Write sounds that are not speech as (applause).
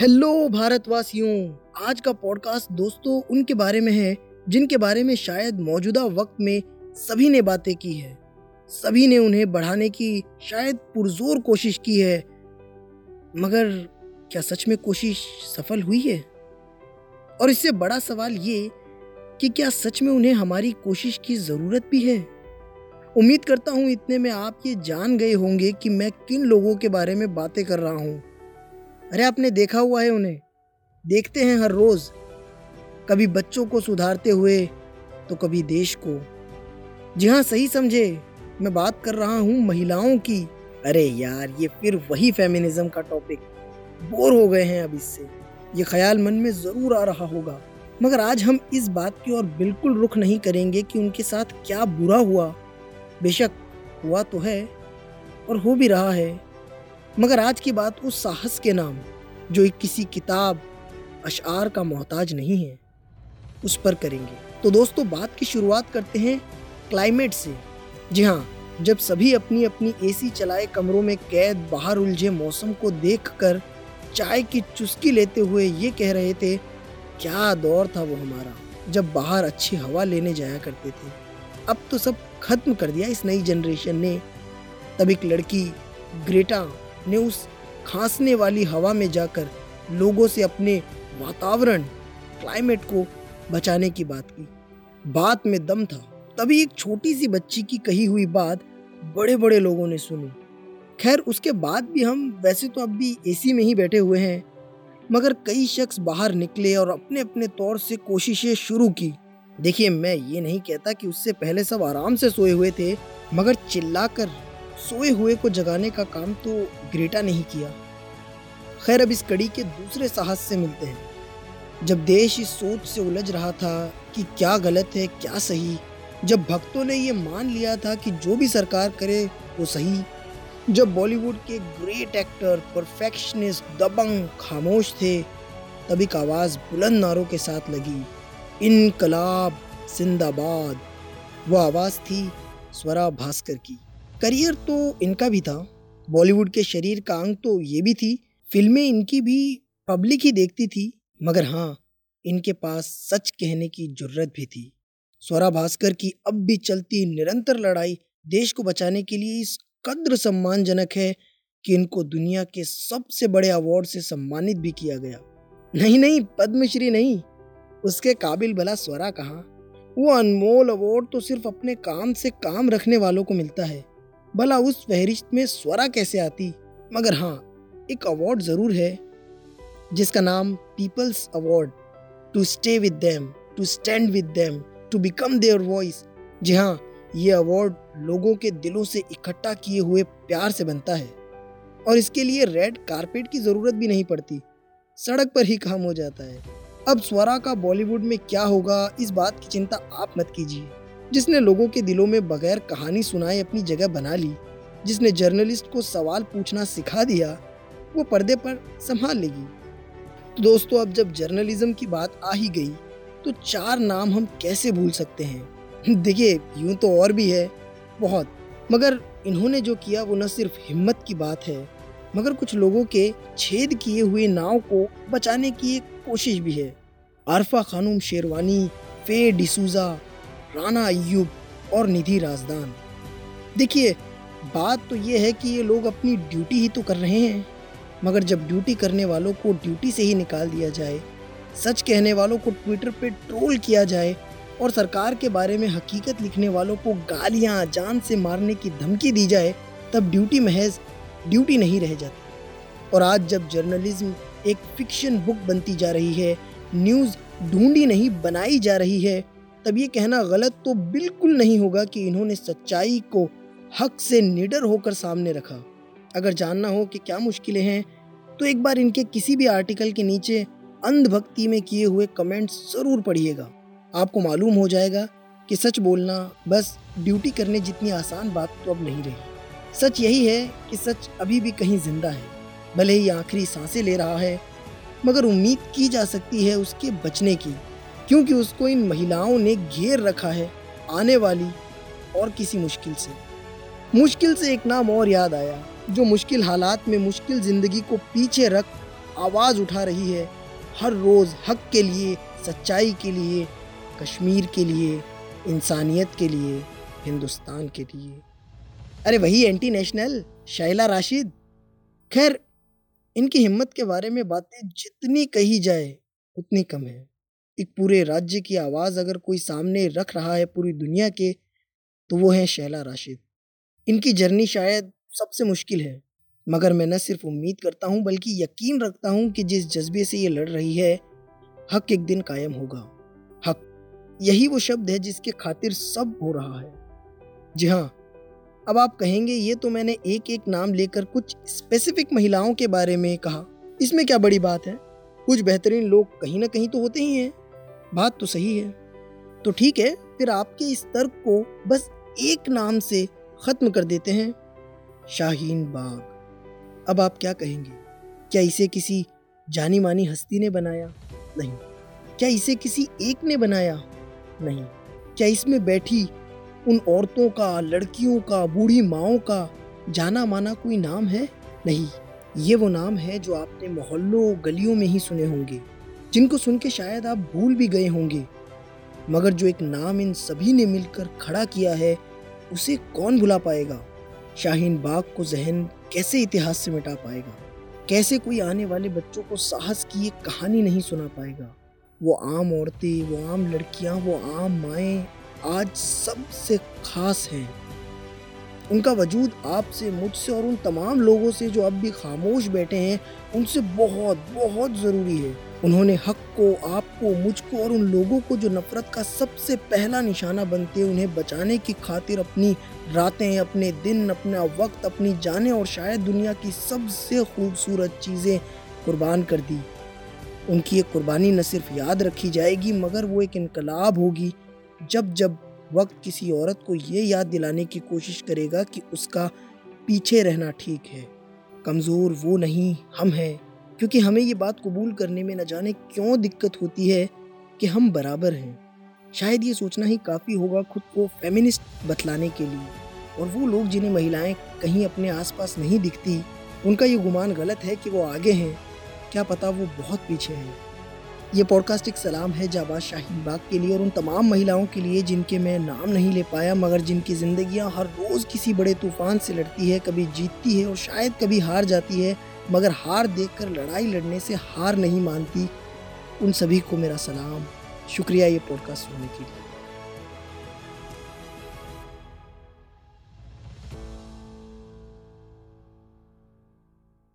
Hello भारतवासियों, आज का पॉडकास्ट दोस्तों उनके बारे में है, जिनके बारे में शायद मौजूदा वक्त में सभी ने बातें की है। सभी ने उन्हें बढ़ाने की शायद पुरजोर कोशिश की है। मगर क्या सच में कोशिश सफल हुई है? और इससे बड़ा सवाल ये कि क्या सच में उन्हें हमारी कोशिश की ज़रूरत भी है? उम्मीद करता हूँ इतने में आप ये जान गए होंगे कि मैं किन लोगों के बारे में बातें कर रहा हूँ। अरे आपने देखा हुआ है उन्हें। देखते हैं हर रोज़। कभी बच्चों को सुधारते हुए तो कभी देश को। जी हाँ सही समझे। मैं बात कर रहा हूँ महिलाओं की। अरे यार, ये फिर वही फेमिनिज्म का टॉपिक बोर हो गए हैं अब इससे। ये ख्याल मन में ज़रूर आ रहा होगा। मगर आज हम इस बात की ओर बिल्कुल रुख नहीं करेंगे कि उनके साथ क्या बुरा हुआ। बेशक हुआ तो है, और हो भी रहा है। मगर आज की बात उस साहस के नाम, जो एक किसी किताब अशार का मोहताज नहीं है, उस पर करेंगे। तो दोस्तों, बात की शुरुआत करते हैं क्लाइमेट से। जी हाँ जब सभी अपनी अपनी एसी चलाए कमरों में कैद, बाहर उलझे मौसम को देखकर चाय की चुस्की लेते हुए ये कह रहे थे, क्या दौर था वो हमारा, जब बाहर अच्छी हवा लेने जाया करते थे। अब तो सब खत्म कर दिया इस नई जनरेशन ने। तब एक लड़की, ग्रेटा ने उस खांसने वाली हवा में जाकर लोगों से अपने वातावरण क्लाइमेट को बचाने की बात की। बात में दम था। तभी एक छोटी सी बच्ची की कही हुई बात बड़े बड़े लोगों ने सुनी। खैर, उसके बाद भी हम वैसे तो अब भी एसी में ही बैठे हुए हैं। मगर कई शख्स बाहर निकले और अपने अपने तौर से कोशिशें शुरू की। देखिए, मैं ये नहीं कहता कि उससे पहले सब आराम से सोए हुए थे, मगर चिल्लाकर सोए हुए को जगाने का काम तो ग्रेटा नहीं किया। खैर, अब इस कड़ी के दूसरे साहस से मिलते हैं। जब देश इस सोच से उलझ रहा था कि क्या गलत है, क्या सही, जब भक्तों ने ये मान लिया था कि जो भी सरकार करे, वो सही, जब बॉलीवुड के ग्रेट एक्टर परफेक्शनिस्ट दबंग, खामोश थे, तब एक आवाज़ बुलंद नारों के साथ लगी, इनकलाब, जिंदाबाद। वो आवाज़ थी स्वरा भास्कर की। करियर तो इनका भी था। बॉलीवुड के शरीर का अंग तो ये भी थी। फ़िल्में इनकी भी पब्लिक ही देखती थी, मगर हाँ इनके पास सच कहने की ज़रूरत भी थी। स्वरा भास्कर की अब भी चलती निरंतर लड़ाई देश को बचाने के लिए इस कद्र सम्मानजनक है कि इनको दुनिया के सबसे बड़े अवार्ड से सम्मानित भी किया गया। नहीं नहीं, पद्मश्री नहीं, उसके काबिल भला स्वरा कहाँ? वो अनमोल अवार्ड तो सिर्फ़ अपने काम से काम रखने वालों को मिलता है। भला उस फहरिस्त में स्वरा कैसे आती? मगर हाँ एक अवार्ड ज़रूर है, जिसका नाम people's award to stay with them to stand with them to become their voice जी हाँ ये अवार्ड लोगों के दिलों से इकट्ठा किए हुए प्यार से बनता है, और इसके लिए रेड कारपेट की ज़रूरत भी नहीं पड़ती। सड़क पर ही काम हो जाता है। अब स्वरा का बॉलीवुड में क्या होगा, इस बात की चिंता आप मत कीजिए। जिसने लोगों के दिलों में बगैर कहानी सुनाए अपनी जगह बना ली, जिसने जर्नलिस्ट को सवाल पूछना सिखा दिया, वो पर्दे पर संभाल लेगी। तो दोस्तों, अब जब जर्नलिज्म की बात आ ही गई तो चार नाम हम कैसे भूल सकते हैं? (laughs) देखिए, यूँ तो और भी है, बहुत। मगर इन्होंने जो किया, वो न सिर्फ़ हिम्मत की बात है, मगर कुछ लोगों के छेद किए हुए नाव को बचाने की एक कोशिश भी है। आरफा खानूम शेरवानी, फे डिसूजा राना अयूब और निधि राजदान। देखिए, बात तो ये है कि ये लोग अपनी ड्यूटी ही तो कर रहे हैं, मगर जब ड्यूटी करने वालों को ड्यूटी से ही निकाल दिया जाए, सच कहने वालों को ट्विटर पे ट्रोल किया जाए और सरकार के बारे में हकीकत लिखने वालों को गालियाँ, जान से मारने की धमकी दी जाए, तब ड्यूटी महज ड्यूटी नहीं रह जाती। और आज जब जर्नलिज्म एक फिक्शन बुक बनती जा रही है, न्यूज़ ढूंढी नहीं, बनाई जा रही है तब ये कहना गलत तो बिल्कुल नहीं होगा कि इन्होंने सच्चाई को हक से निडर होकर सामने रखा। अगर जानना हो कि क्या मुश्किलें हैं तो एक बार इनके किसी भी आर्टिकल के नीचे अंधभक्ति में किए हुए कमेंट्स ज़रूर पढ़िएगा। आपको मालूम हो जाएगा कि सच बोलना बस ड्यूटी करने जितनी आसान बात तो अब नहीं रही। सच यही है कि सच अभी भी कहीं ज़िंदा है। भले ही आखिरी साँसें ले रहा है, मगर उम्मीद की जा सकती है उसके बचने की। क्योंकि उसको इन महिलाओं ने घेर रखा है आने वाली और किसी मुश्किल से। मुश्किल से एक नाम और याद आया, जो मुश्किल हालात में मुश्किल ज़िंदगी को पीछे रख आवाज़ उठा रही है हर रोज़ हक के लिए, सच्चाई के लिए, कश्मीर के लिए, इंसानियत के लिए, हिंदुस्तान के लिए। अरे वही एंटी नेशनल शैला राशिद। खैर, इनकी हिम्मत के बारे में बातें जितनी कही जाए, उतनी कम है। एक पूरे राज्य की आवाज़ अगर कोई सामने रख रहा है पूरी दुनिया के तो वो है शैला राशिद। इनकी जर्नी शायद सबसे मुश्किल है, मगर मैं न सिर्फ़ उम्मीद करता हूँ, बल्कि यकीन रखता हूँ कि जिस जज्बे से ये लड़ रही है, हक एक दिन कायम होगा। हक, यही वो शब्द है जिसके खातिर सब हो रहा है। जी हाँ अब आप कहेंगे, ये तो मैंने एक एक नाम लेकर कुछ स्पेसिफिक महिलाओं के बारे में कहा। इसमें क्या बड़ी बात है? कुछ बेहतरीन लोग कहीं ना कहीं तो होते ही हैं। बात तो सही है। तो ठीक है, फिर आपके इस तर्क को बस एक नाम से ख़त्म कर देते हैं, शाहीन बाग। अब आप क्या कहेंगे? क्या इसे किसी जानी मानी हस्ती ने बनाया? नहीं। क्या इसे किसी एक ने बनाया? नहीं। क्या इसमें बैठी उन औरतों का, लड़कियों का, बूढ़ी माओ का जाना माना कोई नाम है? नहीं। ये वो नाम है जो आपने मोहल्लों, गलियों में ही सुने होंगे। जिनको सुन के शायद आप भूल भी गए होंगे। मगर जो एक नाम इन सभी ने मिलकर खड़ा किया है, उसे कौन भुला पाएगा? शाहीन बाग को जहन कैसे इतिहास से मिटा पाएगा? कैसे कोई आने वाले बच्चों को साहस की एक कहानी नहीं सुना पाएगा? वो आम औरतें, वो आम लड़कियाँ, वो आम माएँ आज सबसे खास हैं। उनका वजूद आपसे, मुझसे और उन तमाम लोगों से जो अब भी खामोश बैठे हैं उनसे बहुत बहुत ज़रूरी है। उन्होंने हक को आपको मुझको और उन लोगों को जो नफ़रत का सबसे पहला निशाना बनते हैं, उन्हें बचाने की खातिर अपनी रातें, अपने दिन, अपना वक्त, अपनी जाने और शायद दुनिया की सबसे खूबसूरत चीज़ें कुर्बान कर दी। उनकी एक कुर्बानी न सिर्फ़ याद रखी जाएगी, मगर वो एक इनकलाब होगी। जब जब वक्त किसी औरत को ये याद दिलाने की कोशिश करेगा कि उसका पीछे रहना ठीक है। कमज़ोर वो नहीं, हम हैं। क्योंकि हमें ये बात कबूल करने में न जाने क्यों दिक्कत होती है कि हम बराबर हैं। शायद ये सोचना ही काफ़ी होगा खुद को फेमिनिस्ट बतलाने के लिए। और वो लोग जिन्हें महिलाएँ कहीं अपने आसपास नहीं दिखती, उनका ये गुमान गलत है कि वो आगे हैं। क्या पता वो बहुत पीछे हैं। ये पॉडकास्ट एक सलाम है जाबाज शाहीन बाग के लिए और उन तमाम महिलाओं के लिए जिनके मैं नाम नहीं ले पाया, मगर जिनकी ज़िंदियाँ हर रोज़ किसी बड़े तूफ़ान से लड़ती है, कभी जीतती है और शायद कभी हार जाती है, मगर हार देखकर लड़ाई लड़ने से हार नहीं मानती, उन सभी को मेरा सलाम। शुक्रिया ये पॉडकास्ट सुनने के लिए।